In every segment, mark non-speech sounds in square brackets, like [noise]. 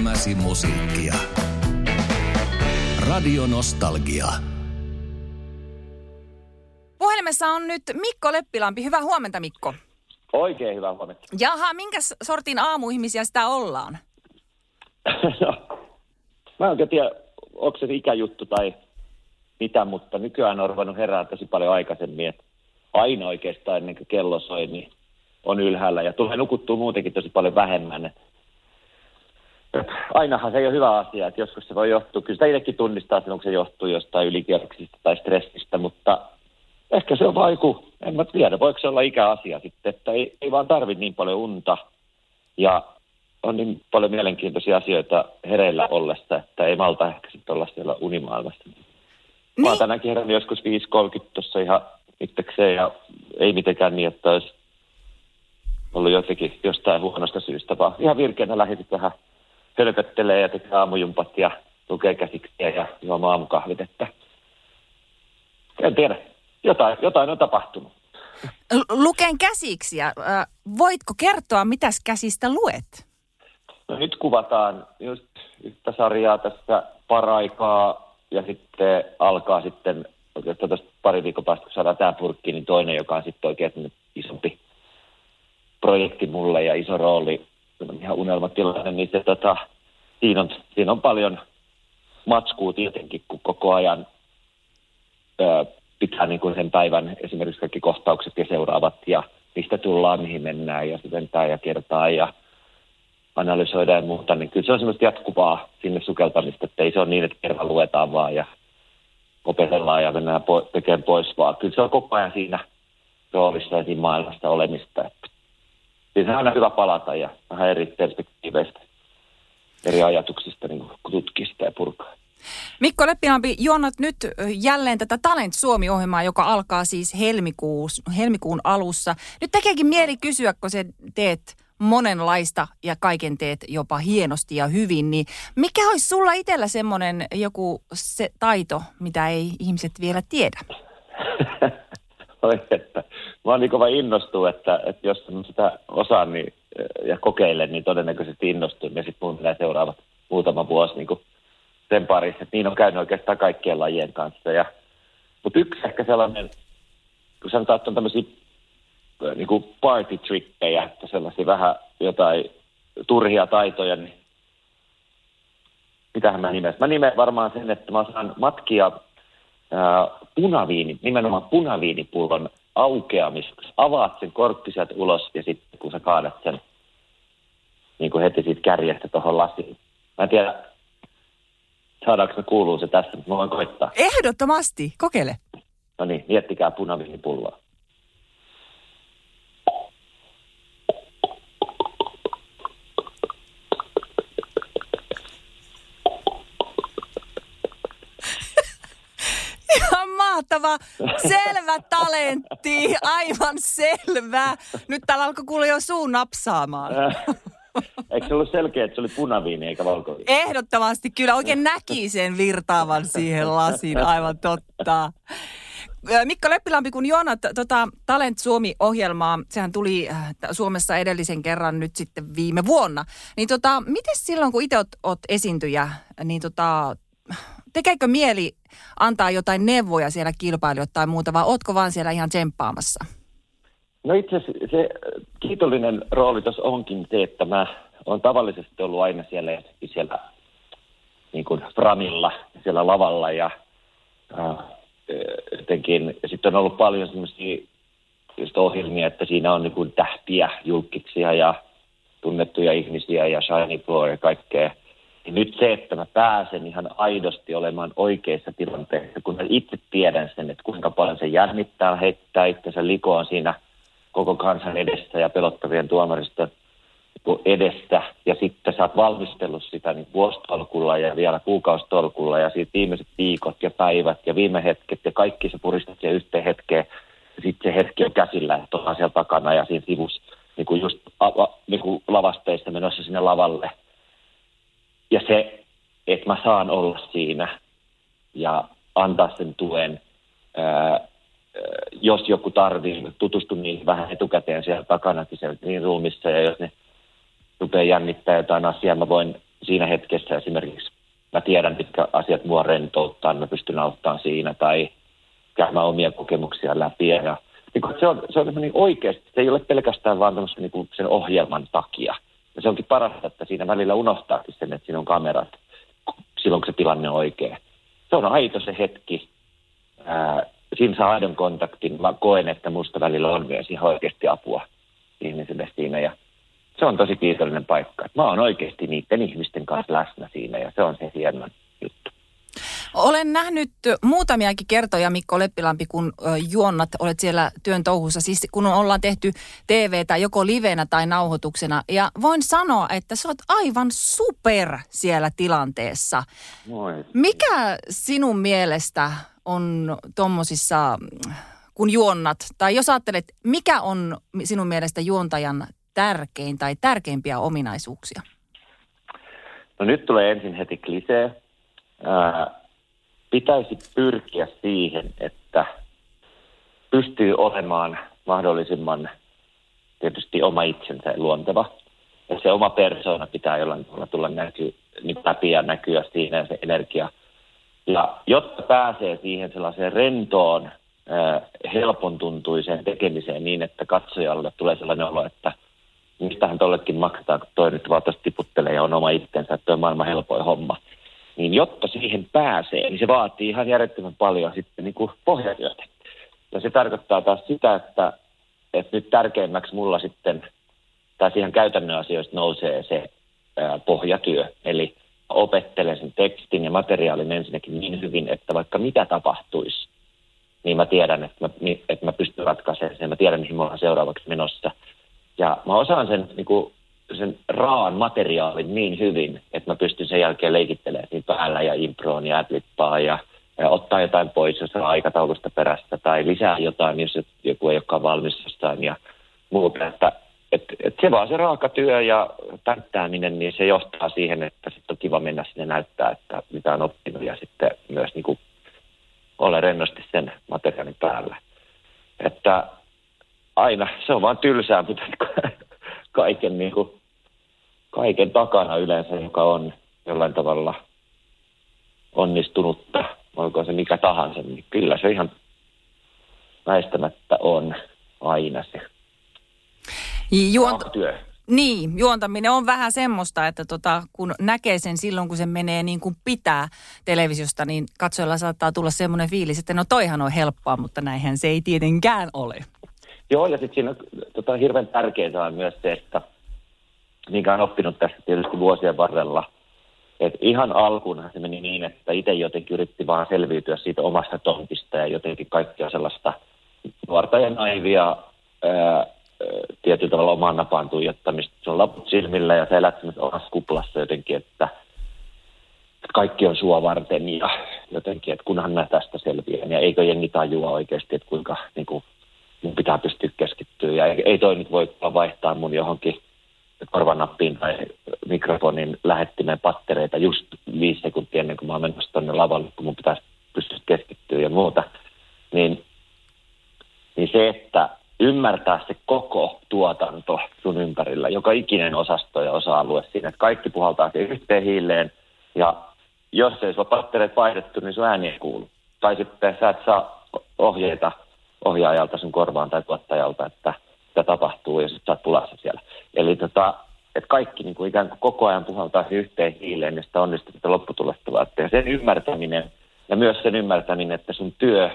Elämäsi musiikkia. Radio Nostalgia. Puhelimessa on nyt Mikko Leppilampi. Hyvää huomenta, Mikko. Oikein hyvää huomenta. Jaha, minkä sortin aamuihmisiä sitä ollaan? [laughs] no, mä en tiedä, onko se ikäjuttu tai mitä, mutta nykyään on ruvennut herää tosi paljon aikaisemmin. Että aina oikeastaan ennen kuin kello soi, niin on ylhäällä ja tulee nukuttua muutenkin tosi paljon vähemmän. Et, et ainahan se ei ole hyvä asia, että joskus se voi johtua, kyllä sitä itsekin tunnistaa, että onko se johtuu jostain ylikierroksista tai stressistä, mutta ehkä se on vaiku, en mä tiedä, voiko se olla ikäasia sitten, että ei, ei vaan tarvitse niin paljon unta ja on niin paljon mielenkiintoisia asioita hereillä ollessa, että ei malta ehkä sitten olla siellä unimaailmassa. Niin. Mä oon tänäänkin herännyt joskus 5.30 tuossa ihan itsekseen ja ei mitenkään niin, että olisi ollut jotenkin jostain huonosta syystä, vaan ihan virkeänä lähdin vähän hölköttelee ja tekee aamujumpat ja lukee käsiksiä ja juomaan aamukahvit, että en tiedä, jotain, jotain on tapahtunut. Luken käsiksiä. Voitko kertoa, mitäs käsistä luet? No nyt kuvataan just yhtä sarjaa tässä paraikaa ja sitten alkaa sitten oikeastaan tuosta pari viikon päästä, kun saadaan tämä purkki, niin toinen, joka on sitten oikein isompi projekti mulle ja iso rooli, ihan unelmatilanne, niin se, tota, siinä, on, siinä on paljon matskua tietenkin, kun koko ajan ö, pitää niin kuin sen päivän esimerkiksi kaikki kohtaukset ja seuraavat ja mistä tullaan, mihin mennään ja sitten ja kertaa ja analysoida ja muuta, niin kyllä se on semmoista jatkuvaa sinne sukeltamista, että ei se ole niin, että kerran luetaan vaan ja opetellaan ja mennään po- tekemään pois, vaan kyllä se on koko ajan siinä roolissa ja siinä maailmasta olemista. Että siinä on aina hyvä palata ja vähän eri perspektiiveistä, eri ajatuksista niin tutkia sitä ja purkaa. Mikko Leppilampi, juonnat nyt jälleen tätä Talent Suomi-ohjelmaa, joka alkaa siis helmikuus, helmikuun alussa. Nyt tekeekin mieli kysyä, kun se teet monenlaista ja kaiken teet jopa hienosti ja hyvin, niin mikä olisi sulla itsellä semmoinen joku se taito, mitä ei ihmiset vielä tiedä? [laughs] Oi, että mä oon niin kova innostuu, että, että jos sitä osaan niin, ja kokeilen, niin todennäköisesti innostun ja sitten mun seuraavat muutama vuosi niin sen parissa. Että niin on käynyt oikeastaan kaikkien lajien kanssa. Ja, mutta yksi ehkä sellainen, kun sanotaan, että on tämmöisiä niin kuin party trippejä, että sellaisia vähän jotain turhia taitoja, niin mitähän mä nimen? Mä nimen varmaan sen, että mä saan matkia punaviini, nimenomaan punaviinipullon aukeamista. Avaat sen korkki sieltä ulos ja sitten kun sä kaadat sen niin kuin heti siitä kärjestä tuohon lasiin. Mä en tiedä, saadaanko me kuuluu se tässä, mutta mä voin koittaa. Ehdottomasti, kokeile. No niin, miettikää punaviinipulloa. Mahtava, selvä talentti, aivan selvä. Nyt täällä alkoi kuulla jo suu napsaamaan. Eikö se ollut selkeä, että se oli punaviini eikä valkoviini? Ehdottomasti, kyllä oikein näki sen virtaavan siihen lasiin, aivan totta. Mikko Leppilampi, kun Joona tota, Talent Suomi-ohjelmaa, sehän tuli äh, Suomessa edellisen kerran nyt sitten viime vuonna. Niin tota, miten silloin, kun itse oot, oot esiintyjä, niin tota, tekeekö mieli antaa jotain neuvoja siellä kilpailijoille tai muuta, vai ootko vaan siellä ihan tsemppaamassa? No itse asiassa se kiitollinen rooli tuossa onkin se, että mä oon tavallisesti ollut aina siellä, siellä niin kuin framilla, siellä lavalla ja äh, jotenkin, sitten on ollut paljon semmoisia ohjelmia, että siinä on niin kuin tähtiä, julkiksia ja tunnettuja ihmisiä ja shiny floor ja kaikkea. Ja nyt se, että mä pääsen ihan aidosti olemaan oikeissa tilanteissa, kun mä itse tiedän sen, että kuinka paljon se jännittää, heittää itsensä likoon siinä koko kansan edessä ja pelottavien tuomarista edessä. Ja sitten sä oot valmistellut sitä niin vuostolkulla ja vielä kuukaustolkulla ja siitä viimeiset viikot ja päivät ja viime hetket ja kaikki se puristat siihen yhteen hetkeen. Ja sitten se hetki on käsillä, että ollaan siellä takana ja siinä sivussa niin kuin just niin kuin lavasteista menossa sinne lavalle – ja se, että mä saan olla siinä ja antaa sen tuen, ää, jos joku tarvii, tutustu niin vähän etukäteen siellä takanakin siellä niin ruumissa ja jos ne rupeaa jännittää jotain asiaa, mä voin siinä hetkessä esimerkiksi mä tiedän, mitkä asiat mua rentouttaa, mä pystyn auttamaan siinä tai käymään omia kokemuksia läpi. Ja, niin kuin, se on, se on niin oikeasti, se ei ole pelkästään vaan niin kuin sen ohjelman takia. Ja se onkin parasta, että siinä välillä unohtaakin sen, että siinä on kamerat silloin, kun se tilanne on oikea. Se on aito se hetki. Ää, siinä saa aidon kontaktin. Mä koen, että musta välillä on myös ihan oikeasti apua ihmisille siinä. Ja se on tosi kiitollinen paikka. Mä oon oikeasti niiden ihmisten kanssa läsnä siinä ja se on se hieno. Olen nähnyt muutamiakin kertoja, Mikko Leppilampi, kun juonnat, olet siellä työn touhussa, siis kun ollaan tehty TVtä joko livenä tai nauhoituksena. Ja voin sanoa, että sä oot aivan super siellä tilanteessa. Moi. Mikä sinun mielestä on tuommoisissa, kun juonnat, tai jos ajattelet, mikä on sinun mielestä juontajan tärkein tai tärkeimpiä ominaisuuksia? No nyt tulee ensin heti klisee. Ää, pitäisi pyrkiä siihen, että pystyy olemaan mahdollisimman tietysti oma itsensä luonteva. Ja se oma persoona pitää jollain tavalla tulla näky, niin läpi ja näkyä siinä ja se energia. Ja jotta pääsee siihen sellaiseen rentoon, helpon tuntuiseen tekemiseen niin, että katsojalle tulee sellainen olo, että mistähän tollekin maksetaan, kun toi nyt vaan tiputtelee ja on oma itsensä, että toi on maailman helpoin homma – niin jotta siihen pääsee, niin se vaatii ihan järjettömän paljon sitten niin kuin pohjatyötä. Ja se tarkoittaa taas sitä, että, että nyt tärkeimmäksi mulla sitten, tai siihen käytännön asioista nousee se ää, pohjatyö. Eli opettelen sen tekstin ja materiaalin ensinnäkin niin hyvin, että vaikka mitä tapahtuisi, niin mä tiedän, että mä, että mä pystyn ratkaisemaan sen. Mä tiedän, mihin mä olen seuraavaksi menossa. Ja mä osaan sen niin kuin, sen raan materiaalin niin hyvin, että mä pystyn sen jälkeen leikittelemään niin päällä ja improon ja adlippaa ja, ja ottaa jotain pois, jos on aikataulusta perässä tai lisää jotain, jos joku ei olekaan valmis jostain ja muuta. Että, et, et se vaan se raaka työ ja tänttääminen, niin se johtaa siihen, että sitten on kiva mennä sinne näyttää, että mitä on oppinut ja sitten myös niin olla rennosti sen materiaalin päällä. Että aina, se on vaan tylsää, mutta [laughs] kaiken niin kuin kaiken takana yleensä, joka on jollain tavalla onnistunutta, olkoon se mikä tahansa, niin kyllä se ihan väistämättä on aina se Juont- työ. Niin, juontaminen on vähän semmoista, että tota, kun näkee sen silloin, kun se menee niin kuin pitää televisiosta, niin katsojalla saattaa tulla semmoinen fiilis, että no toihan on helppoa, mutta näinhän se ei tietenkään ole. Joo, ja sitten siinä tota, hirveän tärkeää on myös se, että – minkä on oppinut tässä tietysti vuosien varrella. Et ihan alkuunhan se meni niin, että itse jotenkin yritti vaan selviytyä siitä omasta tontista ja jotenkin kaikkea sellaista nuorta ja naivia ää, tietyllä tavalla oman napaan tuijottamista. Se on laput silmillä ja sä elät omassa kuplassa jotenkin, että, että kaikki on sua varten ja jotenkin, että kunhan mä tästä selviän ja eikö jengi tajua oikeasti, että kuinka niin kuin, mun pitää pystyä keskittyä ja ei, ei toi nyt voi vaihtaa mun johonkin korvanappiin tai mikrofonin lähettimeen pattereita just viisi sekuntia ennen kuin mä oon menossa tuonne lavalle, kun mun pitäisi pystyä keskittyä ja muuta. Niin, niin se, että ymmärtää se koko tuotanto sun ympärillä, joka ikinen osasto ja osa-alue siinä, että kaikki puhaltaa siihen yhteen hiileen ja jos ei sulla pattereet vaihdettu, niin sun ääni ei kuulu. Tai sitten sä et saa ohjeita ohjaajalta sun korvaan tai tuottajalta, että – mitä tapahtuu ja sitten sä oot pulassa siellä. Eli tota, että kaikki niin kuin ikään kuin koko ajan puhaltaa yhteen hiileen ja sitä onnistumista lopputulosta Ja sen ymmärtäminen ja myös sen ymmärtäminen, että sun työ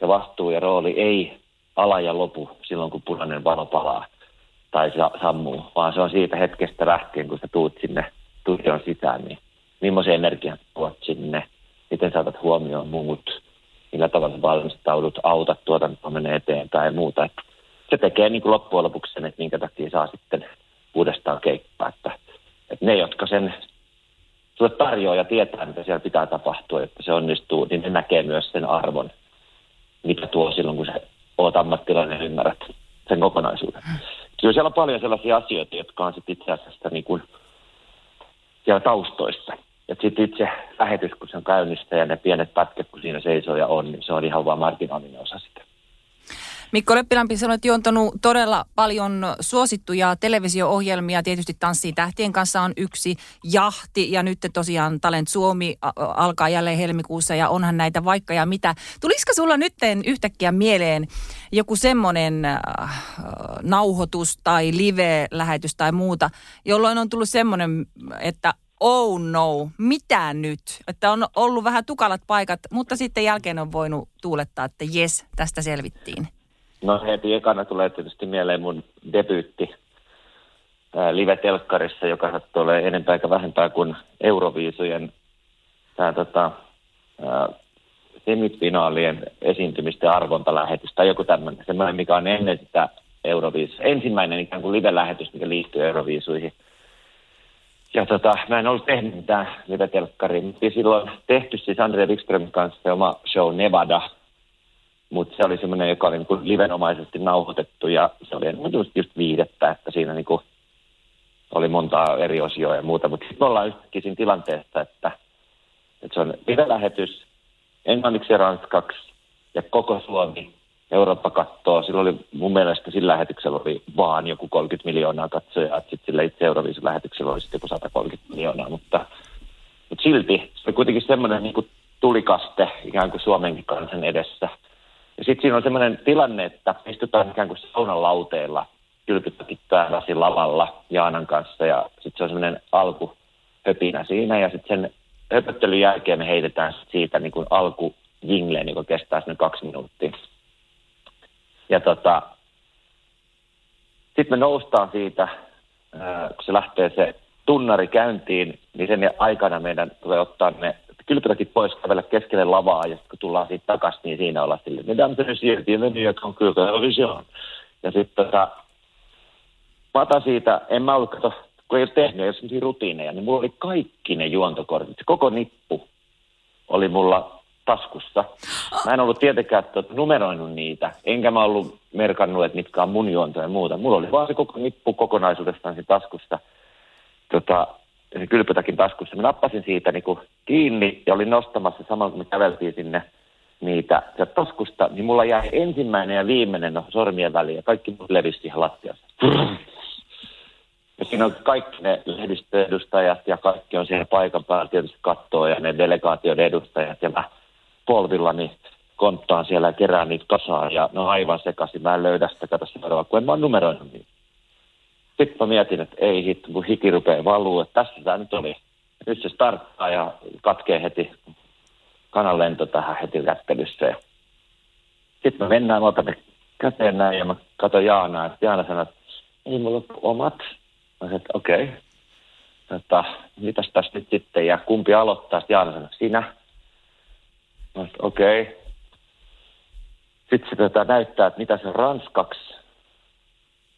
ja vastuu ja rooli ei ala ja lopu silloin, kun punainen valo palaa tai sammuu, vaan se on siitä hetkestä lähtien, kun sä tuut sinne studion sisään, niin millaisen energian tuot sinne, miten saatat huomioon muut, millä tavalla valmistaudut, autat tuotantoa menee eteenpäin ja muuta. Että se tekee niin kuin loppujen lopuksi sen, että minkä takia saa sitten uudestaan keikkaa. Että, että ne, jotka sen sulle tarjoaa ja tietää, mitä siellä pitää tapahtua, että se onnistuu, niin ne näkee myös sen arvon, mitä tuo silloin, kun se oot ammattilainen ja ymmärrät sen kokonaisuuden. Kyllä siellä on paljon sellaisia asioita, jotka on sitten itse asiassa niin kuin siellä taustoissa. Ja sitten itse lähetys, kun se on käynnistä ja ne pienet pätkät, kun siinä seisoo ja on, niin se on ihan vain marginaalinen osa sitä. Mikko Leppilampi, sä olet juontanut todella paljon suosittuja televisio-ohjelmia. Tietysti Tanssii tähtien kanssa on yksi jahti ja nyt tosiaan Talent Suomi alkaa jälleen helmikuussa ja onhan näitä vaikka ja mitä. Tulisiko sulla nyt yhtäkkiä mieleen joku semmoinen äh, nauhoitus tai live-lähetys tai muuta, jolloin on tullut semmoinen, että oh no, mitä nyt? Että on ollut vähän tukalat paikat, mutta sitten jälkeen on voinut tuulettaa, että jes, tästä selvittiin. No heti ekana tulee tietysti mieleen mun debyytti live-telkkarissa, joka olemaan enempää eikä vähempää kuin Euroviisujen tämä tota, semifinaalien esiintymistä ja arvontalähetys tai joku tämmöinen, semmoinen, mikä on ennen sitä Euroviisua. Ensimmäinen ikään kuin live-lähetys, mikä liittyy Euroviisuihin. Ja tota, mä en ollut tehnyt mitään live-telkkaria. Silloin tehty siis Andrea Wikströmin kanssa se oma show Nevada, mutta se oli semmoinen, joka oli niin livenomaisesti nauhoitettu ja se oli just, just viidettä, että siinä niin oli monta eri osioa ja muuta. Mutta sitten me ollaan yhtäkkiä siinä tilanteessa, että, että se on live-lähetys englanniksi ja ranskaksi ja koko Suomi Eurooppa katsoo. Silloin oli mun mielestä sillä lähetyksellä oli vaan joku 30 miljoonaa katsojaa, sitten sillä itse Euroviisun lähetyksellä oli sitten joku 130 miljoonaa, mutta, mutta silti se oli kuitenkin semmoinen niin kuin tulikaste ikään kuin Suomenkin kansan edessä. Ja sitten siinä on semmoinen tilanne, että istutaan ikään kuin saunan lauteilla kylpytäkin täällä lavalla Jaanan kanssa ja sitten se on semmoinen alku höpinä siinä ja sitten sen höpöttelyn jälkeen me heitetään siitä niin kuin alku jingleen, joka kestää sinne kaksi minuuttia. Ja tota, sitten me noustaan siitä, kun se lähtee se tunnari käyntiin, niin sen aikana meidän tulee ottaa ne kylpytäkit pois, kävellä keskelle lavaa, ja sitten kun tullaan siitä takaisin, niin siinä ollaan silleen, mesdames et messieurs, bienvenue on kyllä vision. Ja sitten tota, mä otan siitä, en mä ollut, kato, kun ei ole tehnyt, ei ole rutiineja, niin mulla oli kaikki ne juontokortit, se koko nippu oli mulla taskussa. Mä en ollut tietenkään tuota, numeroinut niitä, enkä mä ollut merkannut, että mitkä on mun juontoja ja muuta. Mulla oli vaan se koko nippu kokonaisuudestaan siinä taskussa, tota, se kylpytäkin taskussa. Mä nappasin siitä niin kuin kiinni ja olin nostamassa samalla, kun me käveltiin sinne niitä sieltä taskusta, niin mulla jäi ensimmäinen ja viimeinen no, sormien väliin ja kaikki muut levisi siihen lattiassa. Ja siinä on kaikki ne lehdistöedustajat ja kaikki on siellä paikan päällä tietysti kattoo ja ne delegaatioiden edustajat ja mä polvillani konttaan siellä ja kerään niitä kasaan ja ne on aivan sekaisin. Mä en löydä sitä kato kun en mä oon numeroinut niitä. Sitten mä mietin, että ei hitto, kun hiki rupeaa valuu, että tässä tämä nyt oli. Nyt se starttaa ja katkee heti kananlento tähän heti kättelyssä. Ja sitten me mennään, mä otan ne käteen näin ja mä katson Jaanaa, että Jaana sanoo, että ei mulla ole omat. Mä sanoin, että okei. Okay. Tota, mitäs tässä nyt sitten ja kumpi aloittaa? Sitten Jaana sanoi, sinä. Mä okei. Okay. Sitten se tota, näyttää, että mitä se on ranskaksi.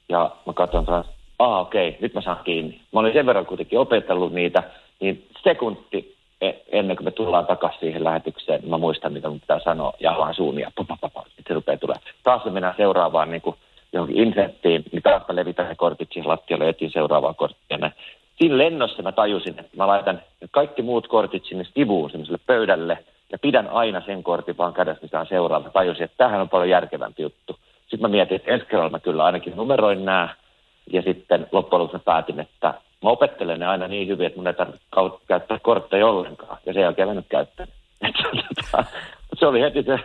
Ja mä katson taas, aa okei, okay, nyt mä saan kiinni. Mä olin sen verran kuitenkin opetellut niitä, niin sekunti e, ennen kuin me tullaan takaisin siihen lähetykseen, niin mä muistan, mitä mun pitää sanoa, ja avaan suun ja se rupeaa tulemaan. Taas me mennään seuraavaan niin kuin johonkin inserttiin, niin taas mä levitän ne kortit siihen lattialle etin seuraavaa korttia. Siinä lennossa mä tajusin, että mä laitan kaikki muut kortit sinne sivuun semmoiselle pöydälle – ja pidän aina sen kortin vaan kädessä, mikä on seuraava. Tajusin, että tämähän on paljon järkevämpi juttu. Sitten mä mietin, että ensi kerralla mä kyllä ainakin numeroin nämä. Ja sitten loppujen lopuksi päätin, että mä opettelen ne aina niin hyvin, että mun ei tarvitse käyttää kortteja ollenkaan. Ja sen jälkeen mä nyt käyttänyt. [laughs] se oli heti se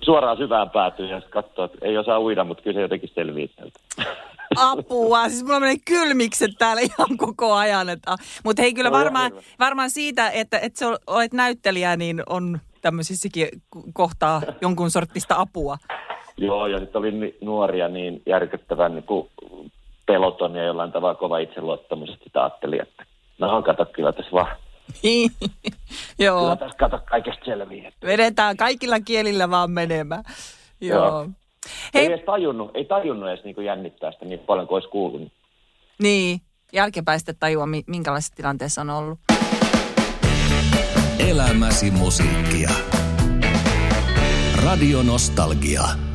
suoraan syvään päätyy ja katsoo, että ei osaa uida, mutta kyllä se jotenkin selviää sieltä. [laughs] Apua, siis mulla menee kylmikset täällä ihan koko ajan. Mutta hei kyllä no, varmaan, varmaan siitä, että, että sä olet näyttelijä, niin on tämmöisissäkin kohtaa jonkun sortista apua. Joo, ja sitten oli nuoria niin järkyttävän niin kuin peloton ja jollain tavalla kova itseluottamus, että ajattelin, että no kato kyllä tässä vaan [laughs] Joo. Kyllä tässä kato kaikesta selviä. Vedetään kaikilla kielillä vaan menemään. Joo. Joo. Hei. Ei edes tajunnut, ei tajunnut edes niin jännittää sitä niin paljon kuin olisi kuulunut. Niin, jälkeenpäin tajua, minkälaisessa tilanteessa on ollut. Elämäsi musiikkia. Radio Nostalgia.